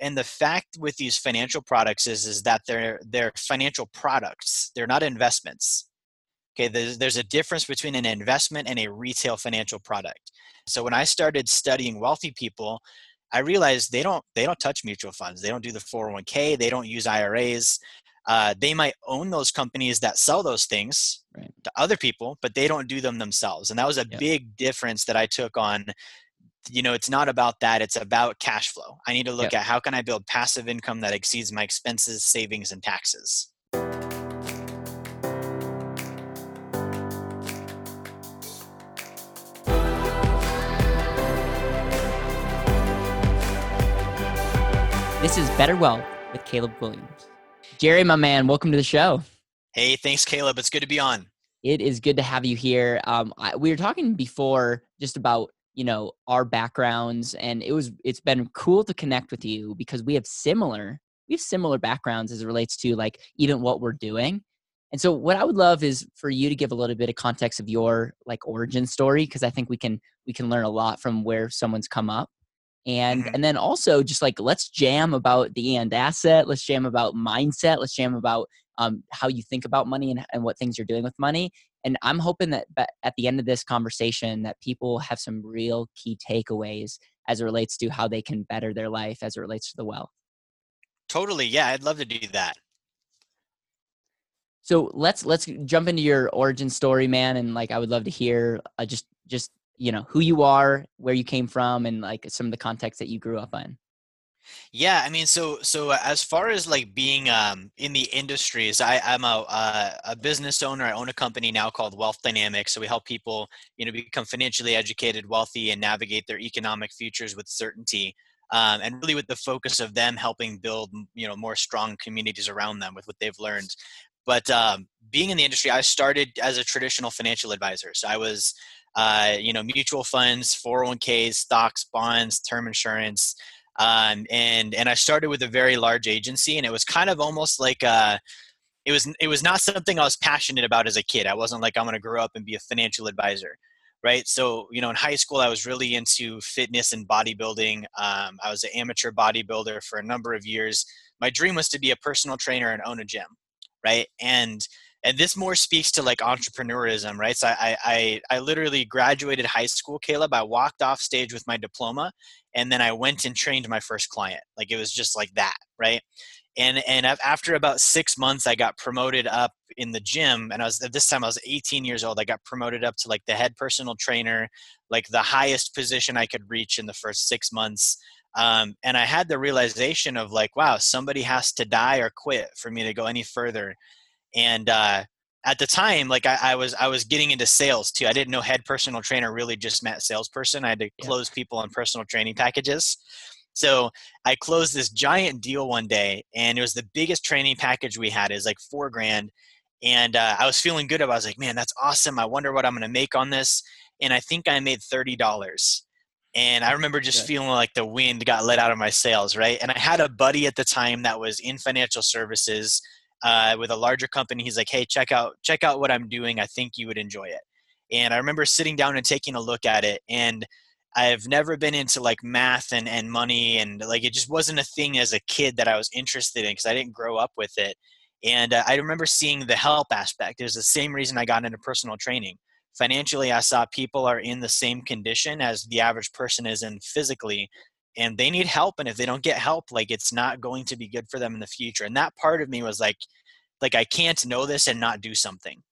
and the fact with these financial products is is that they're they're financial products. They're not investments. Okay there's, there's a difference between an investment and a retail financial product. So when i started studying wealthy people i realized they don't they don't touch mutual funds. They don't do the 401k they don't use iras uh, they might own those companies that sell those things right. to other people but they don't do them themselves. And that was a yep. big difference that i took on you know it's not about that it's about cash flow. I need to look yep. at how can i build passive income that exceeds my expenses savings and taxes. This is better wealth with caleb williams. Jerry my man welcome to the show. Hey thanks caleb. It's good to be on. It is good to have you here. Um, I, we were talking before just about you know our backgrounds and it was it's been cool to connect with you because we have similar we have similar backgrounds as it relates to like even what we're doing. And so what i would love is for you to give a little bit of context of your like origin story because i think we can we can learn a lot from where someone's come up. And mm-hmm. and then also just like let's jam about the and asset let's jam about mindset let's jam about um, how you think about money and, and what things you're doing with money and i'm hoping that at the end of this conversation that people have some real key takeaways as it relates to how they can better their life as it relates to the wealth. Totally yeah i'd love to do that. So let's let's jump into your origin story man and like i would love to hear uh, just just you know who you are where you came from and like some of the context that you grew up in yeah, I mean, so so as far as like being um, in the industries, I, I'm a uh, a business owner. I own a company now called Wealth Dynamics. So we help people, you know, become financially educated, wealthy, and navigate their economic futures with certainty. Um, and really with the focus of them helping build, you know, more strong communities around them with what they've learned. But um, being in the industry, I started as a traditional financial advisor. So I was, uh, you know, mutual funds, 401ks, stocks, bonds, term insurance um, and and I started with a very large agency, and it was kind of almost like uh, it was it was not something I was passionate about as a kid. I wasn't like I'm going to grow up and be a financial advisor, right? So you know, in high school, I was really into fitness and bodybuilding. Um, I was an amateur bodybuilder for a number of years. My dream was to be a personal trainer and own a gym, right? And and this more speaks to like entrepreneurism right so I, I i literally graduated high school caleb i walked off stage with my diploma and then i went and trained my first client like it was just like that right? And and after about six months i got promoted up in the gym and i was at this time i was 18 years old i got promoted up to like the head personal trainer like the highest position i could reach in the first six months um, and i had the realization of like wow somebody has to die or quit for me to go any further. And uh, at the time like I, I, was i was getting into sales too i didn't know head personal trainer really just meant salesperson i had to close yeah. people on personal training packages so i closed this giant deal one day and it was the biggest training package we had is like four grand and uh, i was feeling good about it. i was like man that's awesome i wonder what i'm going to make on this and i think i made $30 and i remember just feeling like the wind got let out of my sails right and i had a buddy at the time that was in financial services uh, with a larger company. He's like, "Hey, check out check out what I'm doing. I think you would enjoy it." And I remember sitting down and taking a look at it, and I've never been into like math and, and money and like it just wasn't a thing as a kid that I was interested in because I didn't grow up with it. And uh, I remember seeing the help aspect. It was the same reason I got into personal training. Financially, I saw people are in the same condition as the average person is in physically and they need help and if they don't get help like it's not going to be good for them in the future and that part of me was like like i can't know this and not do something.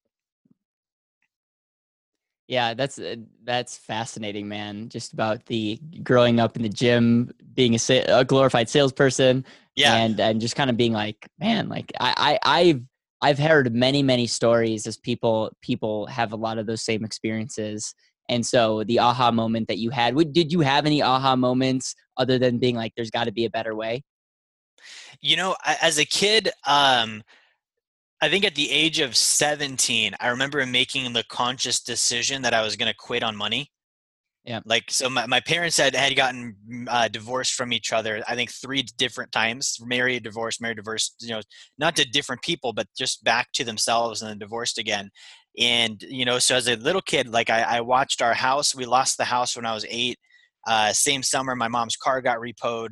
Yeah that's uh, that's fascinating man just about the growing up in the gym being a, a glorified salesperson yeah. and and just kind of being like man like i i i've i've heard many many stories as people people have a lot of those same experiences and so the aha moment that you had, did you have any aha moments other than being like, there's got to be a better way? You know, as a kid, um, I think at the age of 17, I remember making the conscious decision that I was going to quit on money. Yeah. Like, so my, my parents had, had gotten mm, uh, divorced from each other, I think three different times married, divorced, married, divorced, you know, not to different people, but just back to themselves and then divorced again and you know so as a little kid like i, I watched our house we lost the house when i was eight uh, same summer my mom's car got repoed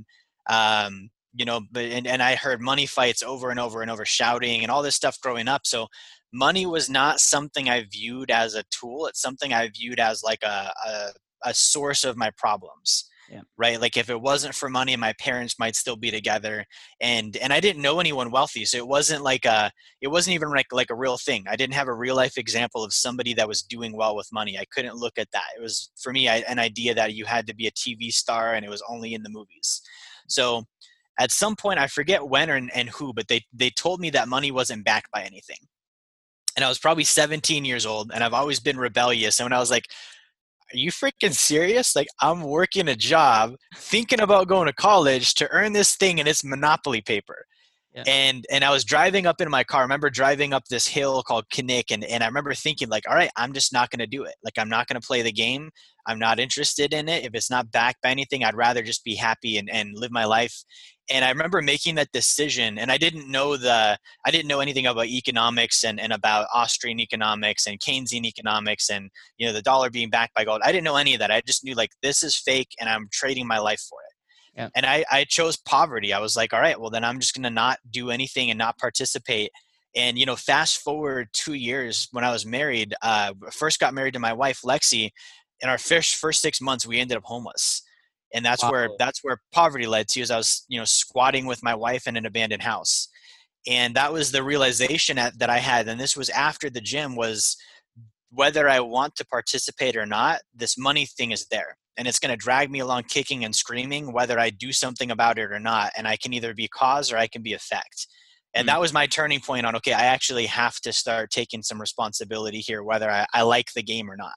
um, you know but and, and i heard money fights over and over and over shouting and all this stuff growing up so money was not something i viewed as a tool it's something i viewed as like a, a, a source of my problems yeah. right? Like if it wasn't for money my parents might still be together and and i didn't know anyone wealthy so it wasn't like a it wasn't even like like a real thing. I didn't have a real life example of somebody that was doing well with money. I couldn't look at that. It was for me I, an idea that you had to be a tv star and it was only in the movies. So at some point i forget when or, and who but they they told me that money wasn't backed by anything. And i was probably 17 years old and i've always been rebellious and when i was like are you freaking serious? Like, I'm working a job, thinking about going to college to earn this thing, and it's monopoly paper. Yeah. And and I was driving up in my car. I remember driving up this hill called Knik, and, and I remember thinking, like, all right, I'm just not gonna do it. Like, I'm not gonna play the game. I'm not interested in it. If it's not backed by anything, I'd rather just be happy and, and live my life and I remember making that decision and I didn't know the I didn't know anything about economics and, and about Austrian economics and Keynesian economics and you know the dollar being backed by gold. I didn't know any of that. I just knew like this is fake and I'm trading my life for it. Yeah. And I, I chose poverty. I was like, all right, well then I'm just gonna not do anything and not participate. And you know, fast forward two years when I was married, uh, first got married to my wife Lexi. In our first first six months, we ended up homeless and that's wow. where that's where poverty led to. Is I was you know squatting with my wife in an abandoned house, and that was the realization that, that I had. And this was after the gym was whether I want to participate or not, this money thing is there. And it's going to drag me along kicking and screaming, whether I do something about it or not. And I can either be cause or I can be effect. And mm-hmm. that was my turning point on okay, I actually have to start taking some responsibility here, whether I, I like the game or not.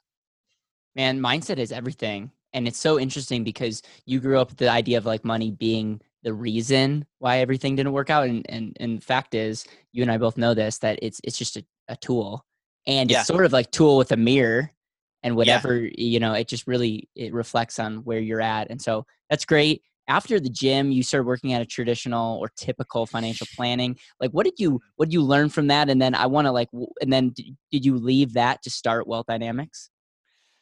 Man, mindset is everything and it's so interesting because you grew up with the idea of like money being the reason why everything didn't work out and and, and fact is you and i both know this that it's it's just a, a tool and yeah. it's sort of like tool with a mirror and whatever yeah. you know it just really it reflects on where you're at and so that's great after the gym you started working at a traditional or typical financial planning like what did you what did you learn from that and then i want to like and then did you leave that to start wealth dynamics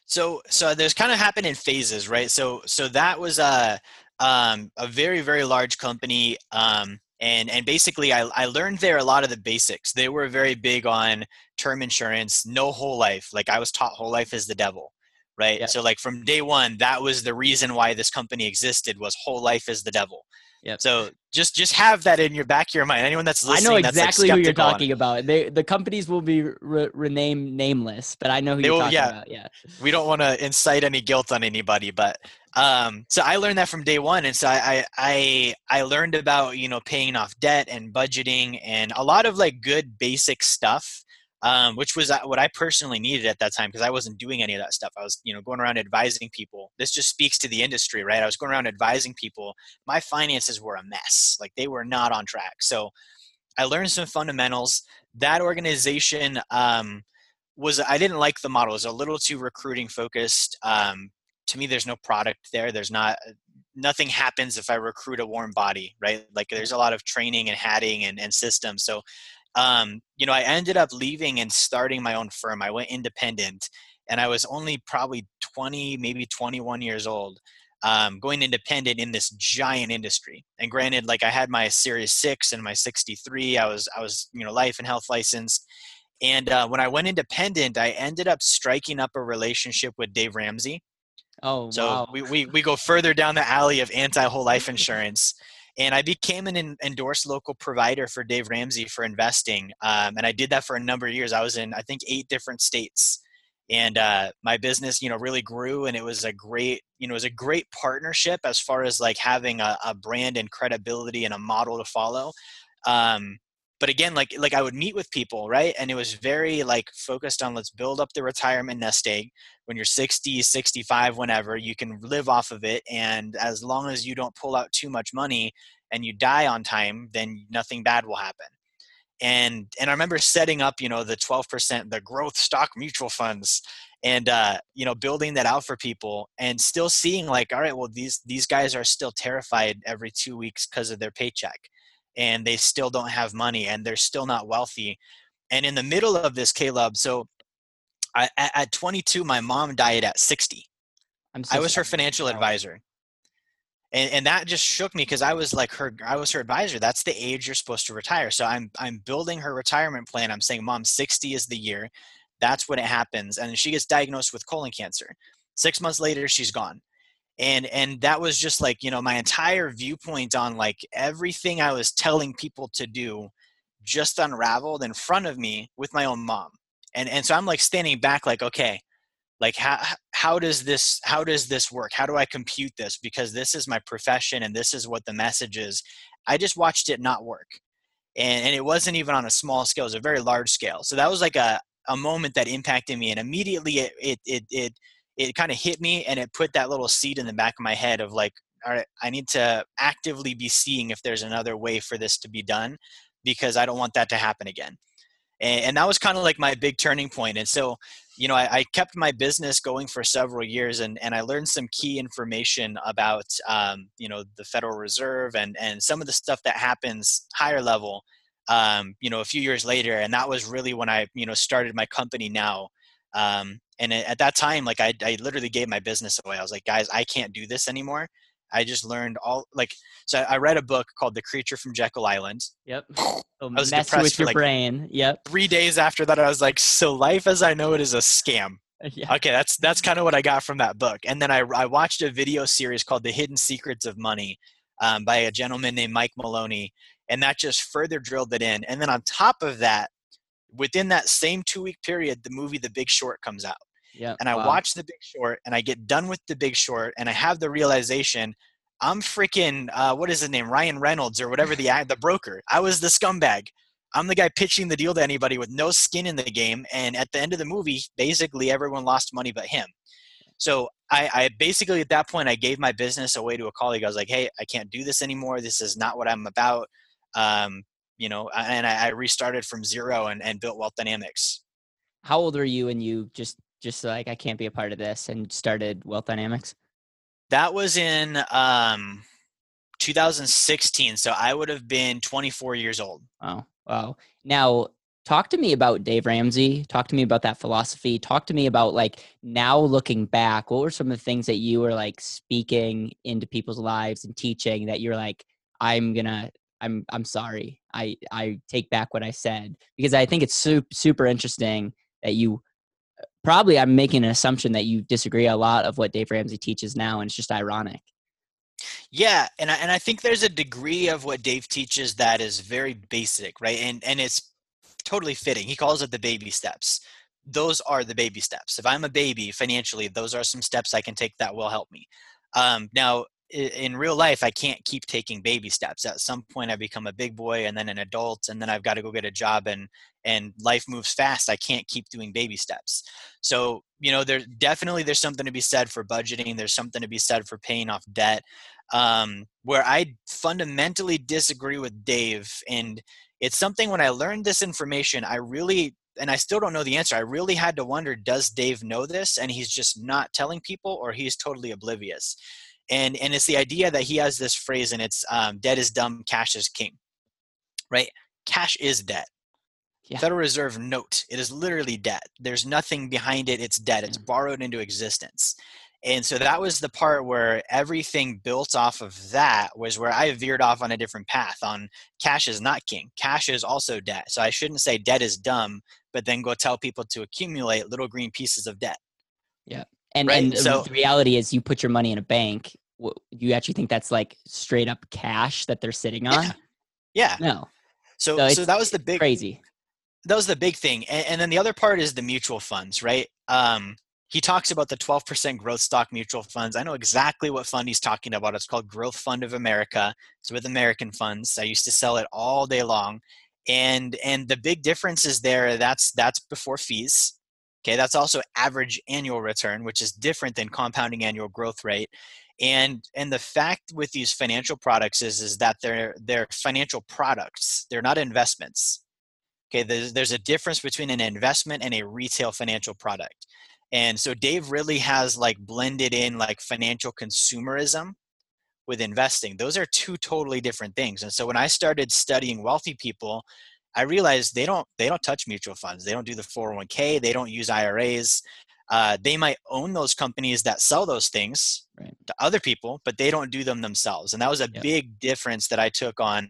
so so there's kind of happened in phases, right? So so that was a um, a very very large company. Um, and and basically I, I learned there a lot of the basics they were very big on term insurance no whole life like i was taught whole life is the devil right yeah. so like from day one that was the reason why this company existed was whole life is the devil yeah. So just just have that in your back of your mind. Anyone that's listening, I know exactly like who you're talking about. They the companies will be re- renamed nameless, but I know who they you're will, talking yeah. about. Yeah. We don't want to incite any guilt on anybody, but um, so I learned that from day one, and so I I I learned about you know paying off debt and budgeting and a lot of like good basic stuff um, which was uh, what I personally needed at that time because I wasn't doing any of that stuff. I was, you know, going around advising people. This just speaks to the industry, right? I was going around advising people. My finances were a mess; like they were not on track. So I learned some fundamentals. That organization um, was I didn't like the model. It was a little too recruiting focused. Um, to me, there's no product there. There's not nothing happens if I recruit a warm body, right? Like there's a lot of training and hatting and, and systems. So um, you know, I ended up leaving and starting my own firm. I went independent, and I was only probably 20, maybe 21 years old, um, going independent in this giant industry. And granted, like I had my Series Six and my 63. I was I was you know life and health licensed. And uh, when I went independent, I ended up striking up a relationship with Dave Ramsey. Oh, so wow. we, we, we go further down the alley of anti whole life insurance and I became an endorsed local provider for Dave Ramsey for investing. Um, and I did that for a number of years. I was in, I think, eight different states. And uh, my business, you know, really grew, and it was a great, you know, it was a great partnership as far as like having a, a brand and credibility and a model to follow. Um, but again, like like I would meet with people, right? And it was very like focused on let's build up the retirement nest egg. When you're 60, 65, whenever you can live off of it, and as long as you don't pull out too much money and you die on time, then nothing bad will happen. And and I remember setting up, you know, the 12%, the growth stock mutual funds, and uh, you know, building that out for people, and still seeing like, all right, well, these these guys are still terrified every two weeks because of their paycheck and they still don't have money and they're still not wealthy. And in the middle of this, Caleb, so I, at 22, my mom died at 60. i was her financial advisor. and, and that just shook me because I was like her I was her advisor. That's the age you're supposed to retire. So I'm I'm building her retirement plan. I'm saying, Mom, 60 is the year. That's when it happens. And she gets diagnosed with colon cancer. Six months later, she's gone. And and that was just like, you know, my entire viewpoint on like everything I was telling people to do just unraveled in front of me with my own mom. And and so I'm like standing back like, okay, like how how does this how does this work how do i compute this because this is my profession and this is what the message is i just watched it not work and, and it wasn't even on a small scale it was a very large scale so that was like a, a moment that impacted me and immediately it it it it, it kind of hit me and it put that little seed in the back of my head of like all right i need to actively be seeing if there's another way for this to be done because i don't want that to happen again. And, and that was kind of like my big turning point and so you know I, I, kept my business going for several years and, and i learned some key information about um, you know the federal reserve and, and some of the stuff that happens higher level um, you know a few years later and that was really when i you know started my company now um, and at that time like I, I literally gave my business away i was like guys i can't do this anymore I just learned all like so I read a book called The Creature from Jekyll Island. Yep. I was mess depressed with your like brain. Yep. Three days after that, I was like, so life as I know it is a scam. Yeah. Okay, that's that's kind of what I got from that book. And then I I watched a video series called The Hidden Secrets of Money um, by a gentleman named Mike Maloney, and that just further drilled it in. And then on top of that, within that same two week period, the movie The Big Short comes out. Yeah. And I wow. watch The Big Short and I get done with The Big Short and I have the realization I'm freaking uh, what is his name Ryan Reynolds or whatever the the broker. I was the scumbag. I'm the guy pitching the deal to anybody with no skin in the game. And at the end of the movie, basically everyone lost money but him. So I, I, basically at that point I gave my business away to a colleague. I was like, hey, I can't do this anymore. This is not what I'm about. Um, you know, and I, I restarted from zero and, and built Wealth Dynamics. How old were you and you just just like I can't be a part of this and started Wealth Dynamics? That was in um, 2016. So I would have been 24 years old. Wow. Wow. Now, talk to me about Dave Ramsey. Talk to me about that philosophy. Talk to me about like now looking back, what were some of the things that you were like speaking into people's lives and teaching that you're like, I'm gonna, I'm, I'm sorry. I, I take back what I said because I think it's super, super interesting that you probably I'm making an assumption that you disagree a lot of what Dave Ramsey teaches now, and it's just ironic. Yeah, and I, and I think there's a degree of what Dave teaches that is very basic, right? And and it's totally fitting. He calls it the baby steps. Those are the baby steps. If I'm a baby financially, those are some steps I can take that will help me. Um, now, in real life i can't keep taking baby steps. At some point i become a big boy and then an adult and then i've got to go get a job and and life moves fast. I can't keep doing baby steps. So you know there's definitely there's something to be said for budgeting. There's something to be said for paying off debt. Um, where i fundamentally disagree with dave and it's something when i learned this information i really and I still don't know the answer. I really had to wonder does Dave know this? And he's just not telling people or he's totally oblivious? And and it's the idea that he has this phrase and it's um, debt is dumb cash is king right? Cash is debt. Yeah. federal reserve note it is literally debt. There's nothing behind it it's debt. It's borrowed into existence. And so that was the part where everything built off of that was where i veered off on a different path on cash is not king cash is also debt. So i shouldn't say debt is dumb but then go tell people to accumulate little green pieces of debt. Yeah and right? and so, the reality is, you put your money in a bank. You actually think that's like straight up cash that they're sitting on? Yeah. yeah. No. So so, so that was the big crazy. That was the big thing, and, and then the other part is the mutual funds, right? Um, he talks about the 12% growth stock mutual funds. I know exactly what fund he's talking about. It's called Growth Fund of America. It's with American funds. I used to sell it all day long. And and the big difference is there that's that's before fees. Okay, that's also average annual return, which is different than compounding annual growth rate. And and the fact with these financial products is is that they're they're financial products. They're not investments. Okay, there's, there's a difference between an investment and a retail financial product. And so Dave really has like blended in like financial consumerism with investing. Those are two totally different things. And so when I started studying wealthy people, I realized they don't they don't touch mutual funds. They don't do the 401k. They don't use IRAs. uh, they might own those companies that sell those things right. to other people, but they don't do them themselves. And that was a Yep. big difference that I took on.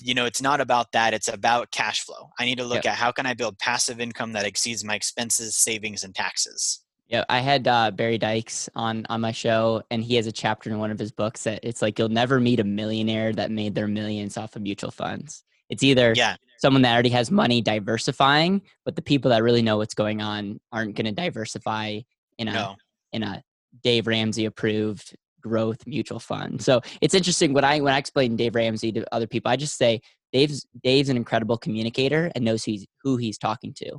You know, it's not about that, it's about cash flow. I need to look Yep. at how can I build passive income that exceeds my expenses, savings, and taxes. Yeah, I had uh, Barry Dykes on on my show, and he has a chapter in one of his books that it's like you'll never meet a millionaire that made their millions off of mutual funds. It's either Yeah. Someone that already has money diversifying, but the people that really know what's going on aren't going to diversify in a No. in a Dave Ramsey approved growth mutual fund. So it's interesting when I when I explain Dave Ramsey to other people, I just say Dave's Dave's an incredible communicator and knows who he's who he's talking to.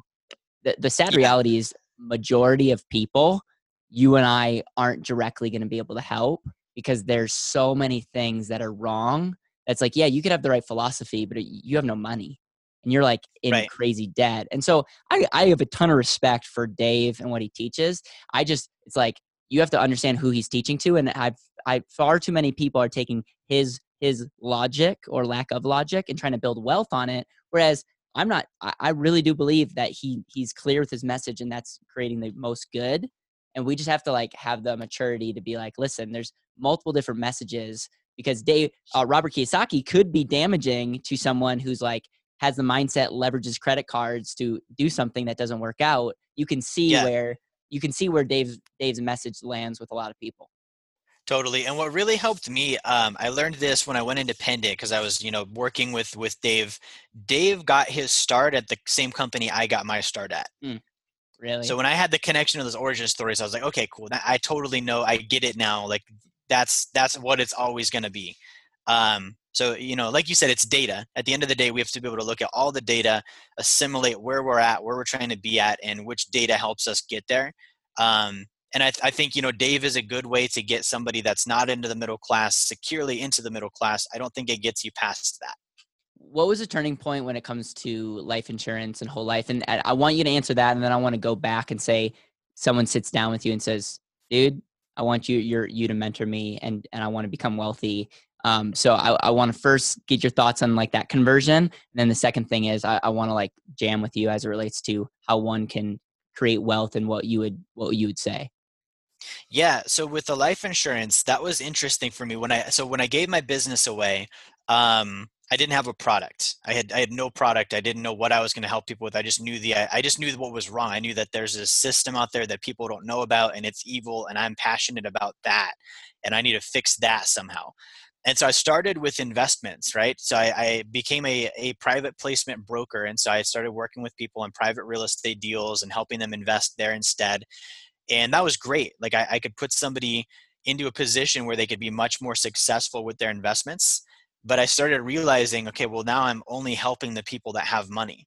The the sad Yeah. reality is majority of people, you and I aren't directly going to be able to help because there's so many things that are wrong. That's like, yeah, you could have the right philosophy, but you have no money and you're like in Right. crazy debt. And so I, I have a ton of respect for Dave and what he teaches. I just, it's like, you have to understand who he's teaching to. And I've, I far too many people are taking his, his logic or lack of logic and trying to build wealth on it. Whereas I'm not, I, I really do believe that he, he's clear with his message and that's creating the most good. And we just have to like have the maturity to be like, listen, there's multiple different messages because Dave, uh, Robert Kiyosaki could be damaging to someone who's like, has the mindset leverages credit cards to do something that doesn't work out you can see Yeah. where you can see where dave's dave's message lands with a lot of people Totally. And what really helped me, um, I learned this when I went independent because I was, you know, working with with Dave. Dave got his start at the same company I got my start at. really So when I had the connection to those origin stories, I was like, okay, cool. I totally know. I get it now. Like that's that's what it's always going to be. Um, so you know, like you said, it's data. At the end of the day, we have to be able to look at all the data, assimilate where we're at, where we're trying to be at, and which data helps us get there. Um, and I, I think you know Dave is a good way to get somebody that's not into the middle class securely into the middle class. I don't think it gets you past that. what was the turning point when it comes to life insurance and whole life and I want you to answer that and then I want to go back and say someone sits down with you and says dude I want you you're you to mentor me and and I want to become wealthy um, so I, I want to first get your thoughts on like that conversion and then the second thing is I, I want to like jam with you as it relates to how one can create wealth and what you would what you would say Yeah, so with the life insurance, that was interesting for me when I so when I gave my business away, um, I didn't have a product. I had I had no product. I didn't know what I was going to help people with. I just knew the I I just knew what was wrong. I knew that there's a system out there that people don't know about and it's evil and I'm passionate about that and I need to fix that somehow. And so I started with investments, right? So I, I became a, a private placement broker. And so I started working with people in private real estate deals and helping them invest there instead and that was great like I, I could put somebody into a position where they could be much more successful with their investments but i started realizing okay well now i'm only helping the people that have money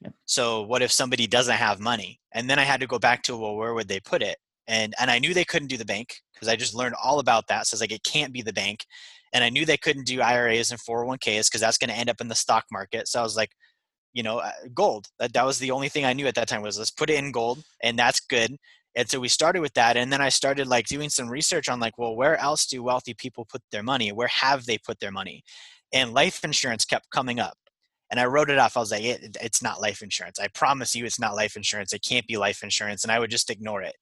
Yep. so what if somebody doesn't have money and then i had to go back to well where would they put it and and i knew they couldn't do the bank because i just learned all about that so it's like it can't be the bank and i knew they couldn't do iras and 401ks because that's going to end up in the stock market so i was like you know uh, gold that, that was the only thing i knew at that time was let's put it in gold and that's good and so we started with that and then i started like doing some research on like well where else do wealthy people put their money? Where have they put their money? And life insurance kept coming up and i wrote it off i was like it, it's not life insurance i promise you it's not life insurance it can't be life insurance and i would just ignore it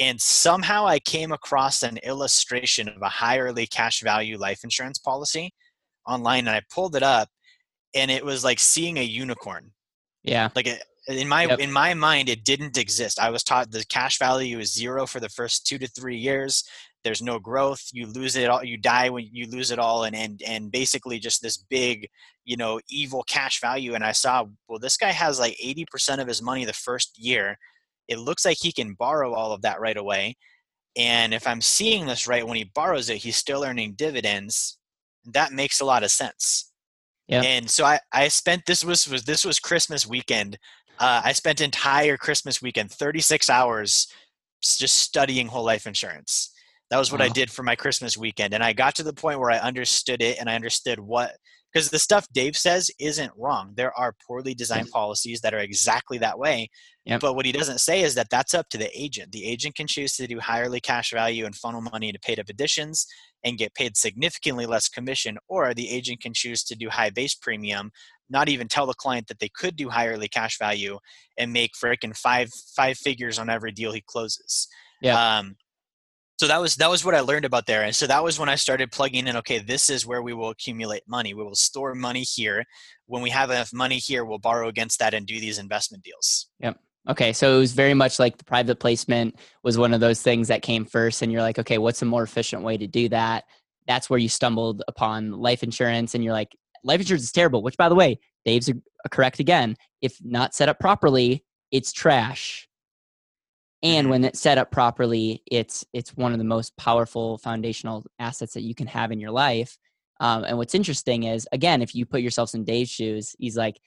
and somehow i came across an illustration of a high early cash value life insurance policy online and i pulled it up and it was like seeing a unicorn. Yeah. Like it, in my Yep. in my mind it didn't exist. I was taught the cash value is zero for the first two to three years. There's no growth. You lose it all you die when you lose it all and and and basically just this big you know evil cash value and i saw well this guy has like 80% of his money the first year it looks like he can borrow all of that right away and if i'm seeing this right when he borrows it he's still earning dividends that makes a lot of sense Yeah. and so i i spent this was was this was christmas weekend uh, I spent entire Christmas weekend, 36 hours, just studying whole life insurance. That was what wow. I did for my Christmas weekend. And I got to the point where I understood it and I understood what because the stuff Dave says isn't wrong. There are poorly designed policies that are exactly that way. Yep. But what he doesn't say is that that's up to the agent. The agent can choose to do high early cash value and funnel money into paid up additions and get paid significantly less commission, or the agent can choose to do high base premium, not even tell the client that they could do high early cash value and make freaking five five figures on every deal he closes. Yeah. Um, so that was that was what i learned about there and so that was when i started plugging in okay this is where we will accumulate money. We will store money here. When we have enough money here we'll borrow against that and do these investment deals. Yep. Okay so it was very much like the private placement was one of those things that came first and you're like okay what's a more efficient way to do that? That's where you stumbled upon life insurance and you're like life insurance is terrible which by the way dave's uh, correct again. If not set up properly it's trash and mm-hmm. when it's set up properly it's it's one of the most powerful foundational assets that you can have in your life um, and what's interesting is again if you put yourself in dave's shoes he's like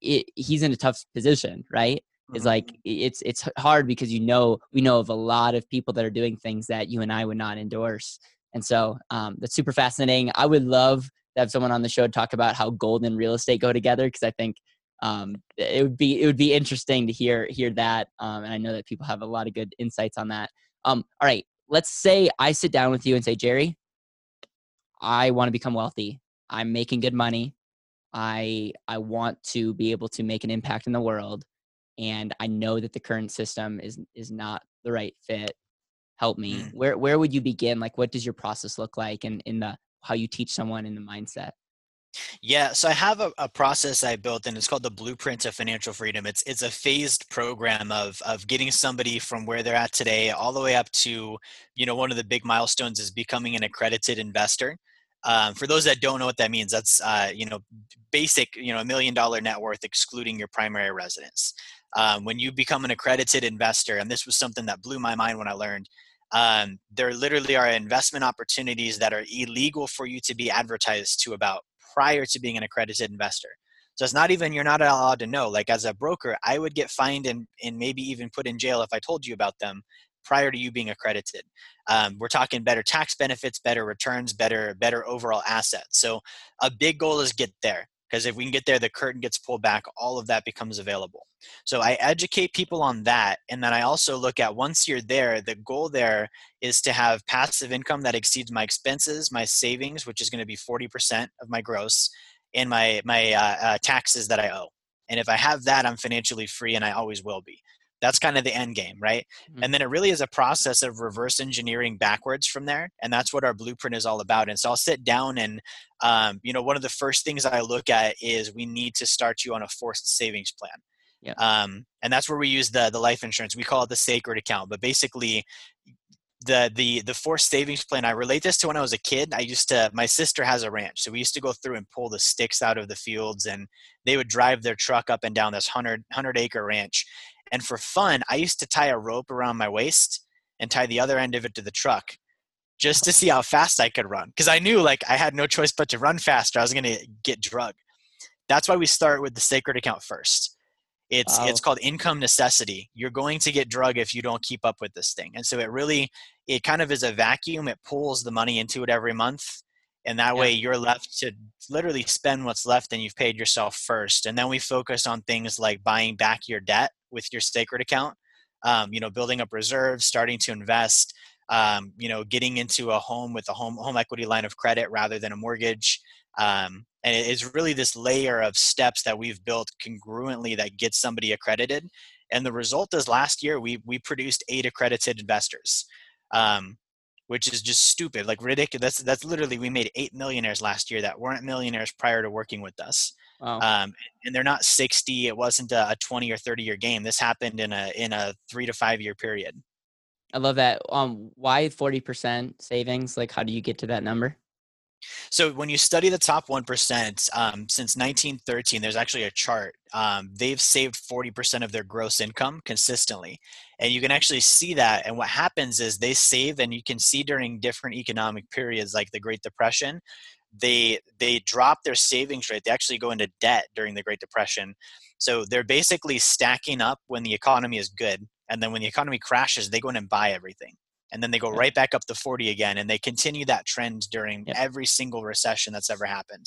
it, he's in a tough position right mm-hmm. it's like it's it's hard because you know we know of a lot of people that are doing things that you and i would not endorse and so um, that's super fascinating i would love to have someone on the show talk about how gold and real estate go together because i think um, it would be it would be interesting to hear hear that. Um, and I know that people have a lot of good insights on that. Um, all right, let's say I sit down with you and say, Jerry, I want to become wealthy. I'm making good money. I I want to be able to make an impact in the world, and I know that the current system is is not the right fit. Help me. Mm. Where where would you begin? Like, what does your process look like, and in, in the how you teach someone in the mindset? Yeah, so I have a, a, process I built, and it's called the Blueprint of Financial Freedom. It's it's a phased program of of getting somebody from where they're at today all the way up to, you know, one of the big milestones is becoming an accredited investor. Um, for those that don't know what that means, that's uh, you know basic, you know, a million dollar net worth excluding your primary residence. Um, when you become an accredited investor, and this was something that blew my mind when I learned. Um, there literally are investment opportunities that are illegal for you to be advertised to about prior to being an accredited investor. So it's not even you're not allowed to know. Like as a broker, I would get fined and, and maybe even put in jail if I told you about them prior to you being accredited. Um, we're talking better tax benefits, better returns, better better overall assets. So a big goal is get there because if we can get there, the curtain gets pulled back, all of that becomes available. So I educate people on that. And then I also look at once you're there, the goal there is to have passive income that exceeds my expenses, my savings, which is going to be 40% of my gross, and my, my uh, uh, taxes that I owe. And if I have that, I'm financially free and I always will be. That's kind of the end game, right? Mm-hmm. And then it really is a process of reverse engineering backwards from there. And that's what our blueprint is all about. And so I'll sit down and, um, you know, one of the first things I look at is we need to start you on a forced savings plan. Yeah. Um, and that's where we use the the life insurance. We call it the sacred account. But basically, the the the forced savings plan. I relate this to when I was a kid. I used to. My sister has a ranch, so we used to go through and pull the sticks out of the fields, and they would drive their truck up and down this 100, 100 acre ranch. And for fun, I used to tie a rope around my waist and tie the other end of it to the truck just to see how fast I could run. Because I knew like I had no choice but to run faster. I was going to get drug. That's why we start with the sacred account first. It's wow. it's called income necessity. You're going to get drug if you don't keep up with this thing. And so it really it kind of is a vacuum. It pulls the money into it every month. And that yeah. way you're left to literally spend what's left and you've paid yourself first. And then we focus on things like buying back your debt with your sacred account. Um, you know, building up reserves, starting to invest, um, you know, getting into a home with a home home equity line of credit rather than a mortgage. Um, and it's really this layer of steps that we've built congruently that gets somebody accredited. And the result is last year we we produced eight accredited investors, um, which is just stupid, like ridiculous. That's that's literally we made eight millionaires last year that weren't millionaires prior to working with us. Wow. Um, and they're not 60. It wasn't a, a 20 or 30 year game. This happened in a in a three to five year period. I love that. Um, why 40% savings? Like, how do you get to that number? So when you study the top 1%, um, since 1913, there's actually a chart. Um, they've saved 40% of their gross income consistently. And you can actually see that. And what happens is they save, and you can see during different economic periods like the Great Depression, they they drop their savings rate. They actually go into debt during the Great Depression. So they're basically stacking up when the economy is good. And then when the economy crashes, they go in and buy everything and then they go yep. right back up to 40 again and they continue that trend during yep. every single recession that's ever happened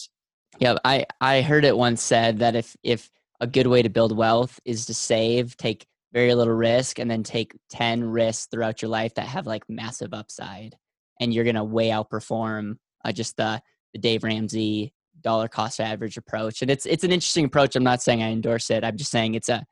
yeah i i heard it once said that if if a good way to build wealth is to save take very little risk and then take 10 risks throughout your life that have like massive upside and you're going to way outperform uh, just the the dave ramsey dollar cost average approach and it's it's an interesting approach i'm not saying i endorse it i'm just saying it's a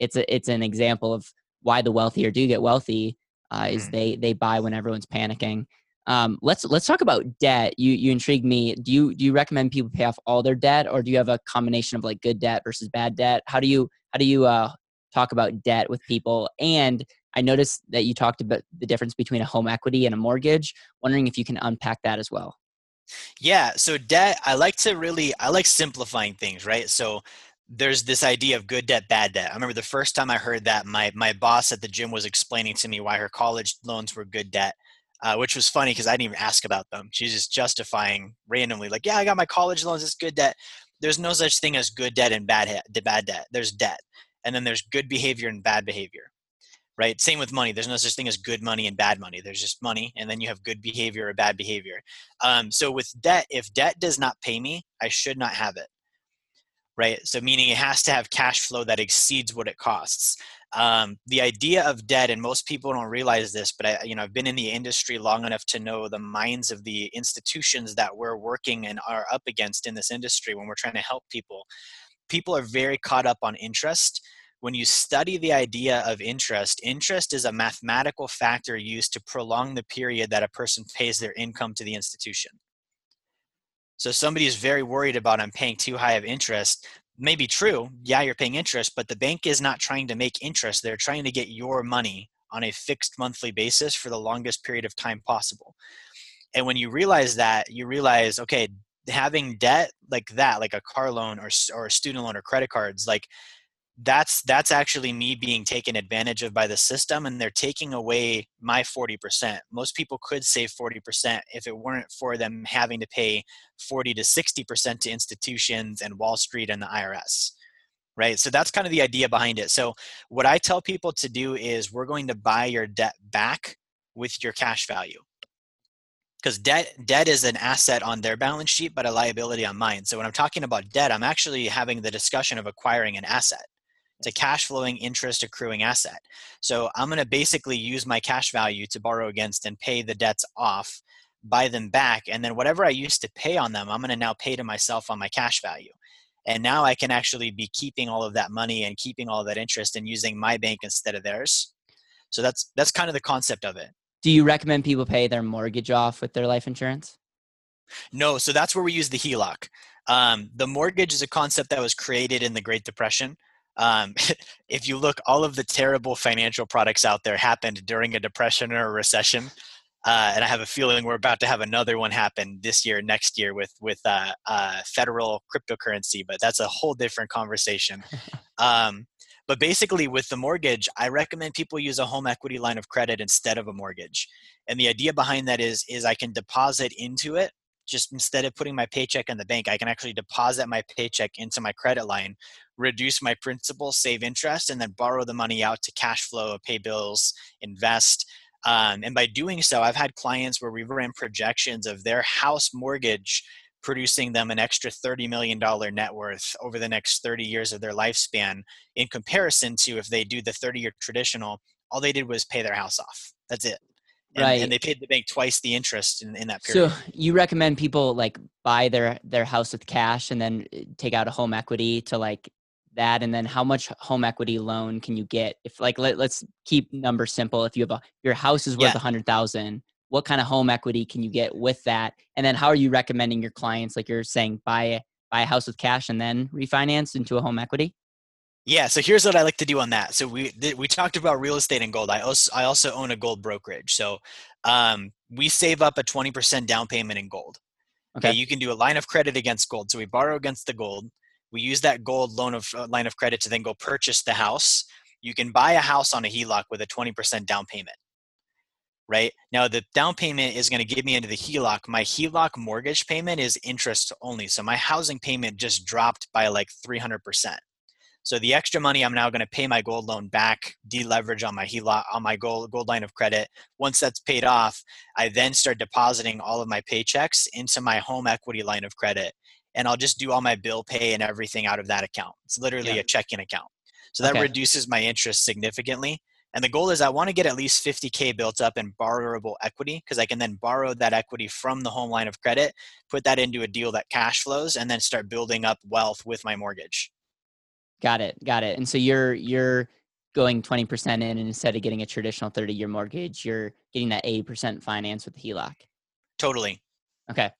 it's a it's an example of why the wealthier do get wealthy uh, is mm. they they buy when everyone's panicking. Um, let's let's talk about debt. You you intrigue me. Do you do you recommend people pay off all their debt, or do you have a combination of like good debt versus bad debt? How do you how do you uh, talk about debt with people? And I noticed that you talked about the difference between a home equity and a mortgage. Wondering if you can unpack that as well. Yeah. So debt, I like to really I like simplifying things, right? So there's this idea of good debt, bad debt. I remember the first time I heard that, my my boss at the gym was explaining to me why her college loans were good debt, uh, which was funny because I didn't even ask about them. She's just justifying randomly, like, "Yeah, I got my college loans. It's good debt." There's no such thing as good debt and bad de- bad debt. There's debt, and then there's good behavior and bad behavior, right? Same with money. There's no such thing as good money and bad money. There's just money, and then you have good behavior or bad behavior. Um, so with debt, if debt does not pay me, I should not have it right? So meaning it has to have cash flow that exceeds what it costs. Um, the idea of debt, and most people don't realize this, but I, you know, I've been in the industry long enough to know the minds of the institutions that we're working and are up against in this industry when we're trying to help people. People are very caught up on interest. When you study the idea of interest, interest is a mathematical factor used to prolong the period that a person pays their income to the institution. So somebody is very worried about I'm paying too high of interest. Maybe true. Yeah, you're paying interest, but the bank is not trying to make interest. They're trying to get your money on a fixed monthly basis for the longest period of time possible. And when you realize that, you realize, okay, having debt like that, like a car loan or, or a student loan or credit cards, like that's that's actually me being taken advantage of by the system and they're taking away my 40% most people could save 40% if it weren't for them having to pay 40 to 60% to institutions and wall street and the irs right? So that's kind of the idea behind it. So what i tell people to do is we're going to buy your debt back with your cash value because debt debt is an asset on their balance sheet but a liability on mine so when i'm talking about debt i'm actually having the discussion of acquiring an asset it's a cash flowing interest accruing asset. So I'm going to basically use my cash value to borrow against and pay the debts off, buy them back, and then whatever I used to pay on them, I'm going to now pay to myself on my cash value. And now I can actually be keeping all of that money and keeping all that interest and using my bank instead of theirs. So that's that's kind of the concept of it. Do you recommend people pay their mortgage off with their life insurance? No, so that's where we use the HELOC. Um, the mortgage is a concept that was created in the Great Depression. Um, if you look, all of the terrible financial products out there happened during a depression or a recession. Uh, and I have a feeling we're about to have another one happen this year, next year with with uh, uh, federal cryptocurrency, but that's a whole different conversation. Um, but basically, with the mortgage, I recommend people use a home equity line of credit instead of a mortgage. And the idea behind that is is I can deposit into it just instead of putting my paycheck in the bank, I can actually deposit my paycheck into my credit line, reduce my principal, save interest, and then borrow the money out to cash flow, pay bills, invest. Um, and by doing so, I've had clients where we ran projections of their house mortgage producing them an extra $30 million net worth over the next 30 years of their lifespan in comparison to if they do the 30 year traditional, all they did was pay their house off. That's it and, right. and they paid the bank twice the interest in, in that period. So you recommend people like buy their their house with cash and then eh, take out a home equity to like that and then how much home equity loan can you get if like let, let's keep numbers simple if you have a your house is worth a yeah. hundred thousand what kind of home equity can you get with that and then how are you recommending your clients like you're saying buy buy a house with cash and then refinance into a home equity yeah, so here's what I like to do on that. So we we talked about real estate and gold. I also I also own a gold brokerage. So um, we save up a 20% down payment in gold. Okay. okay. you can do a line of credit against gold. So we borrow against the gold. We use that gold loan of uh, line of credit to then go purchase the house. You can buy a house on a HELOC with a 20% down payment. Right now, the down payment is going to get me into the HELOC. My HELOC mortgage payment is interest only. So my housing payment just dropped by like 300%. So the extra money I'm now going to pay my gold loan back, deleverage on my HELOC on my gold gold line of credit. Once that's paid off, I then start depositing all of my paychecks into my home equity line of credit, and I'll just do all my bill pay and everything out of that account. It's literally yeah. a checking account. So that okay. reduces my interest significantly. And the goal is I want to get at least 50K built up in borrowable equity because I can then borrow that equity from the home line of credit, put that into a deal that cash flows, and then start building up wealth with my mortgage. Got it. Got it. And so you're you're going 20% in and instead of getting a traditional 30 year mortgage, you're getting that 80% finance with the HELOC. Totally. Okay.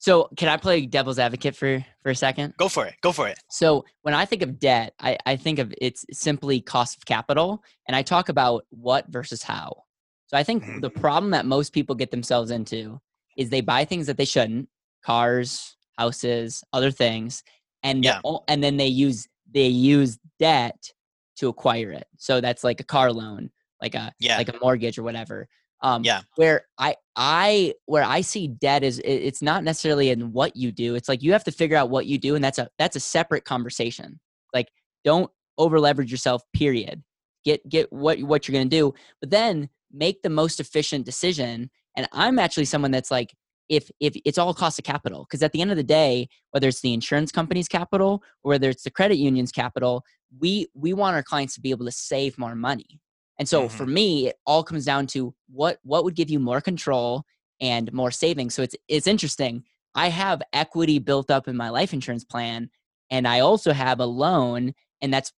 So can I play devil's advocate for for a second? Go for it. Go for it. So when I think of debt, I, I think of it's simply cost of capital, and I talk about what versus how. So I think mm-hmm. the problem that most people get themselves into is they buy things that they shouldn't, cars, houses, other things, and yeah. and then they use they use debt to acquire it. So that's like a car loan, like a yeah. like a mortgage or whatever. Um, yeah. Where I I where I see debt is it's not necessarily in what you do. It's like you have to figure out what you do, and that's a that's a separate conversation. Like don't over leverage yourself. Period. Get get what what you're gonna do, but then make the most efficient decision. And I'm actually someone that's like if if it's all cost of capital because at the end of the day whether it's the insurance company's capital or whether it's the credit union's capital we we want our clients to be able to save more money and so mm-hmm. for me, it all comes down to what what would give you more control and more savings. So it's it's interesting. I have equity built up in my life insurance plan and I also have a loan and that's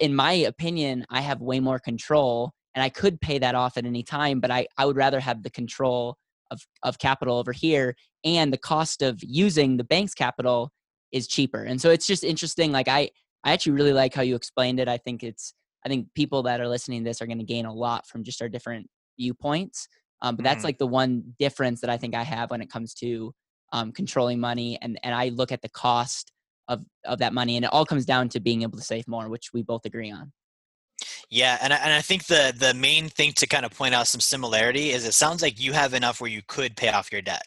in my opinion, I have way more control and I could pay that off at any time, but I, I would rather have the control of, of capital over here and the cost of using the bank's capital is cheaper. And so it's just interesting. Like I, I actually really like how you explained it. I think it's I think people that are listening to this are going to gain a lot from just our different viewpoints. Um, but that's mm. like the one difference that I think I have when it comes to um, controlling money, and and I look at the cost of of that money, and it all comes down to being able to save more, which we both agree on. Yeah, and I, and I think the the main thing to kind of point out some similarity is it sounds like you have enough where you could pay off your debt.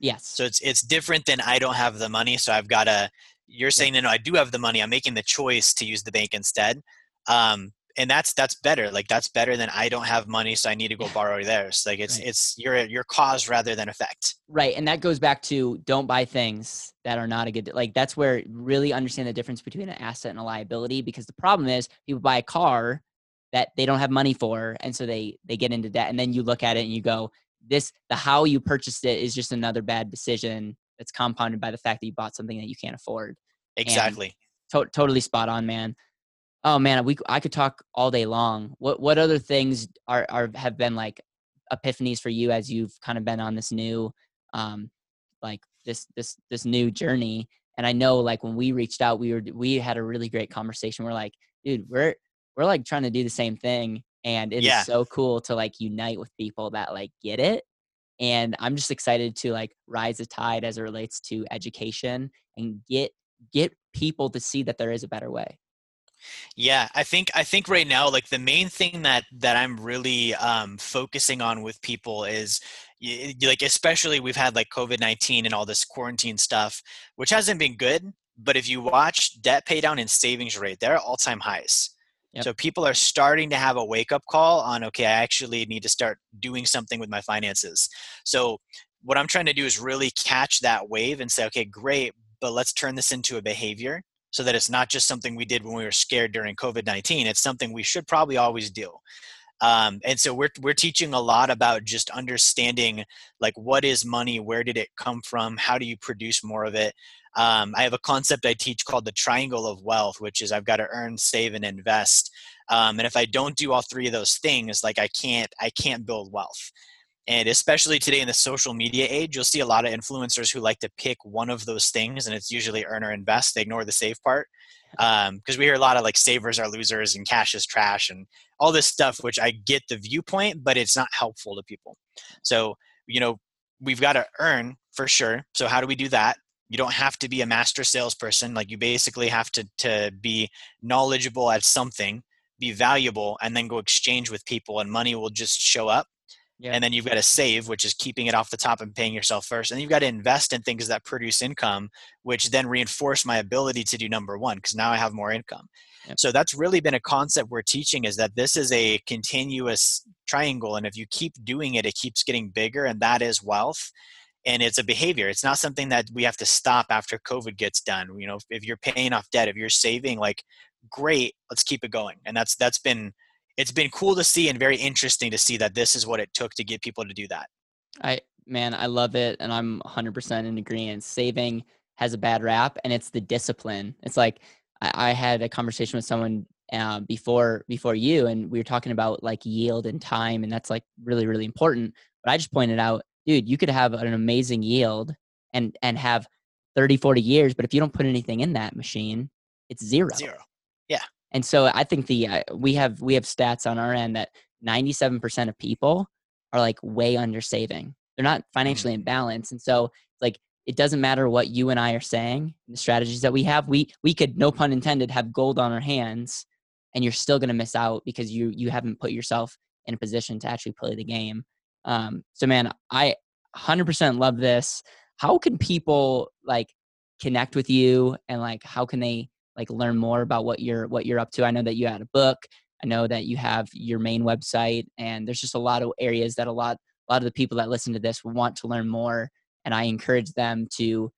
Yes. So it's it's different than I don't have the money, so I've got to. You're saying, yeah. no, I do have the money. I'm making the choice to use the bank instead um, and that's that's better like that's better than i don't have money so i need to go borrow theirs. Like it's right. it's your your cause rather than effect. Right and that goes back to don't buy things that are not a good like that's where really understand the difference between an asset and a liability because the problem is people buy a car that they don't have money for and so they they get into debt and then you look at it and you go this the how you purchased it is just another bad decision that's compounded by the fact that you bought something that you can't afford. Exactly. to- totally spot on man Oh man, we I could talk all day long. What what other things are are have been like epiphanies for you as you've kind of been on this new um like this this this new journey? And I know like when we reached out, we were we had a really great conversation. We're like, dude, we're we're like trying to do the same thing, and it yeah. is so cool to like unite with people that like get it. And I'm just excited to like rise the tide as it relates to education and get get people to see that there is a better way. Yeah, I think I think right now, like the main thing that that I'm really um, focusing on with people is like especially we've had like COVID nineteen and all this quarantine stuff, which hasn't been good. But if you watch debt pay down and savings rate, they're all time highs. Yep. So people are starting to have a wake up call on okay, I actually need to start doing something with my finances. So what I'm trying to do is really catch that wave and say, okay, great, but let's turn this into a behavior so that it's not just something we did when we were scared during COVID 19. It's something we should probably always do. Um, and so we're, we're teaching a lot about just understanding like what is money where did it come from how do you produce more of it um, i have a concept i teach called the triangle of wealth which is i've got to earn save and invest um, and if i don't do all three of those things like i can't i can't build wealth and especially today in the social media age, you'll see a lot of influencers who like to pick one of those things, and it's usually earn or invest. They ignore the save part because um, we hear a lot of like savers are losers and cash is trash and all this stuff, which I get the viewpoint, but it's not helpful to people. So, you know, we've got to earn for sure. So, how do we do that? You don't have to be a master salesperson. Like, you basically have to, to be knowledgeable at something, be valuable, and then go exchange with people, and money will just show up Yeah. And then you've got to save, which is keeping it off the top and paying yourself first. And you've got to invest in things that produce income, which then reinforce my ability to do number one, because now I have more income. Yep. So that's really been a concept we're teaching is that this is a continuous triangle. And if you keep doing it, it keeps getting bigger, and that is wealth. And it's a behavior. It's not something that we have to stop after COVID gets done. You know, if you're paying off debt, if you're saving, like great, let's keep it going. And that's that's been it's been cool to see and very interesting to see that this is what it took to get people to do that. I man, I love it, and I'm 100% in agreement. Saving has a bad rap, and it's the discipline. It's like I, I had a conversation with someone uh, before before you, and we were talking about like yield and time, and that's like really really important. But I just pointed out, dude, you could have an amazing yield and and have 30, 40 years, but if you don't put anything in that machine, it's zero. Zero. Yeah. And so I think the uh, we have we have stats on our end that 97% of people are like way under saving. They're not financially mm. in balance. And so like it doesn't matter what you and I are saying, the strategies that we have, we we could no pun intended have gold on our hands and you're still going to miss out because you you haven't put yourself in a position to actually play the game. Um so man, I 100% love this. How can people like connect with you and like how can they like learn more about what you're what you're up to. I know that you had a book. I know that you have your main website and there's just a lot of areas that a lot a lot of the people that listen to this want to learn more and i encourage them to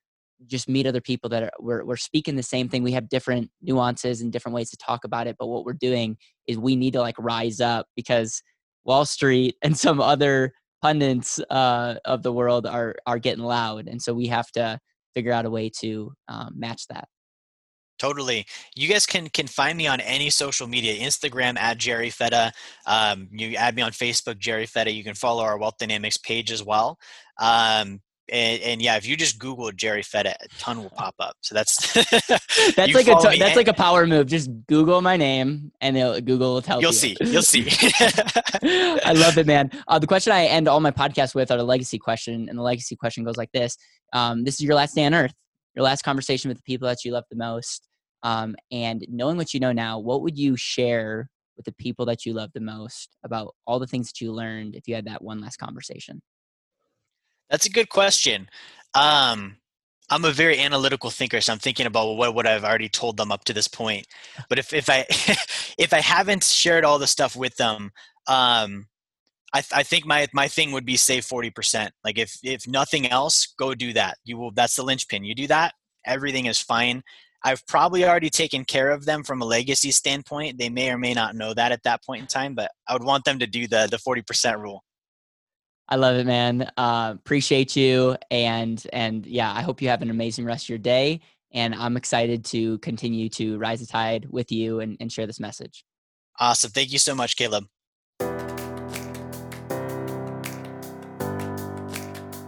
just meet other people that are we're, we're speaking the same thing. We have different nuances and different ways to talk about it but what we're doing is we need to like rise up because wall street and some other pundits uh, of the world are are getting loud and so we have to figure out a way to um, match that Totally. You guys can can find me on any social media, Instagram at Jerry Fetta. Um, you add me on Facebook, Jerry Fetta. You can follow our Wealth Dynamics page as well. Um, and, and, yeah, if you just Google Jerry Fetta, a ton will pop up. So that's that's like a t- that's like a power move. Just Google my name, and Google will tell You'll you. see. You'll see. I love it, man. Uh, the question I end all my podcasts with are the legacy question, and the legacy question goes like this: um, This is your last day on Earth, your last conversation with the people that you love the most. Um, and knowing what you know now, what would you share with the people that you love the most about all the things that you learned if you had that one last conversation? That's a good question. Um, I'm a very analytical thinker, so I'm thinking about what would I've already told them up to this point. But if, if I if I haven't shared all the stuff with them, um, I, th- I think my my thing would be save forty percent. Like if if nothing else, go do that. You will. That's the linchpin. You do that, everything is fine. I've probably already taken care of them from a legacy standpoint. They may or may not know that at that point in time, but I would want them to do the the forty percent rule. I love it, man. Uh, appreciate you, and and yeah, I hope you have an amazing rest of your day. And I'm excited to continue to rise the tide with you and, and share this message. Awesome. Thank you so much, Caleb.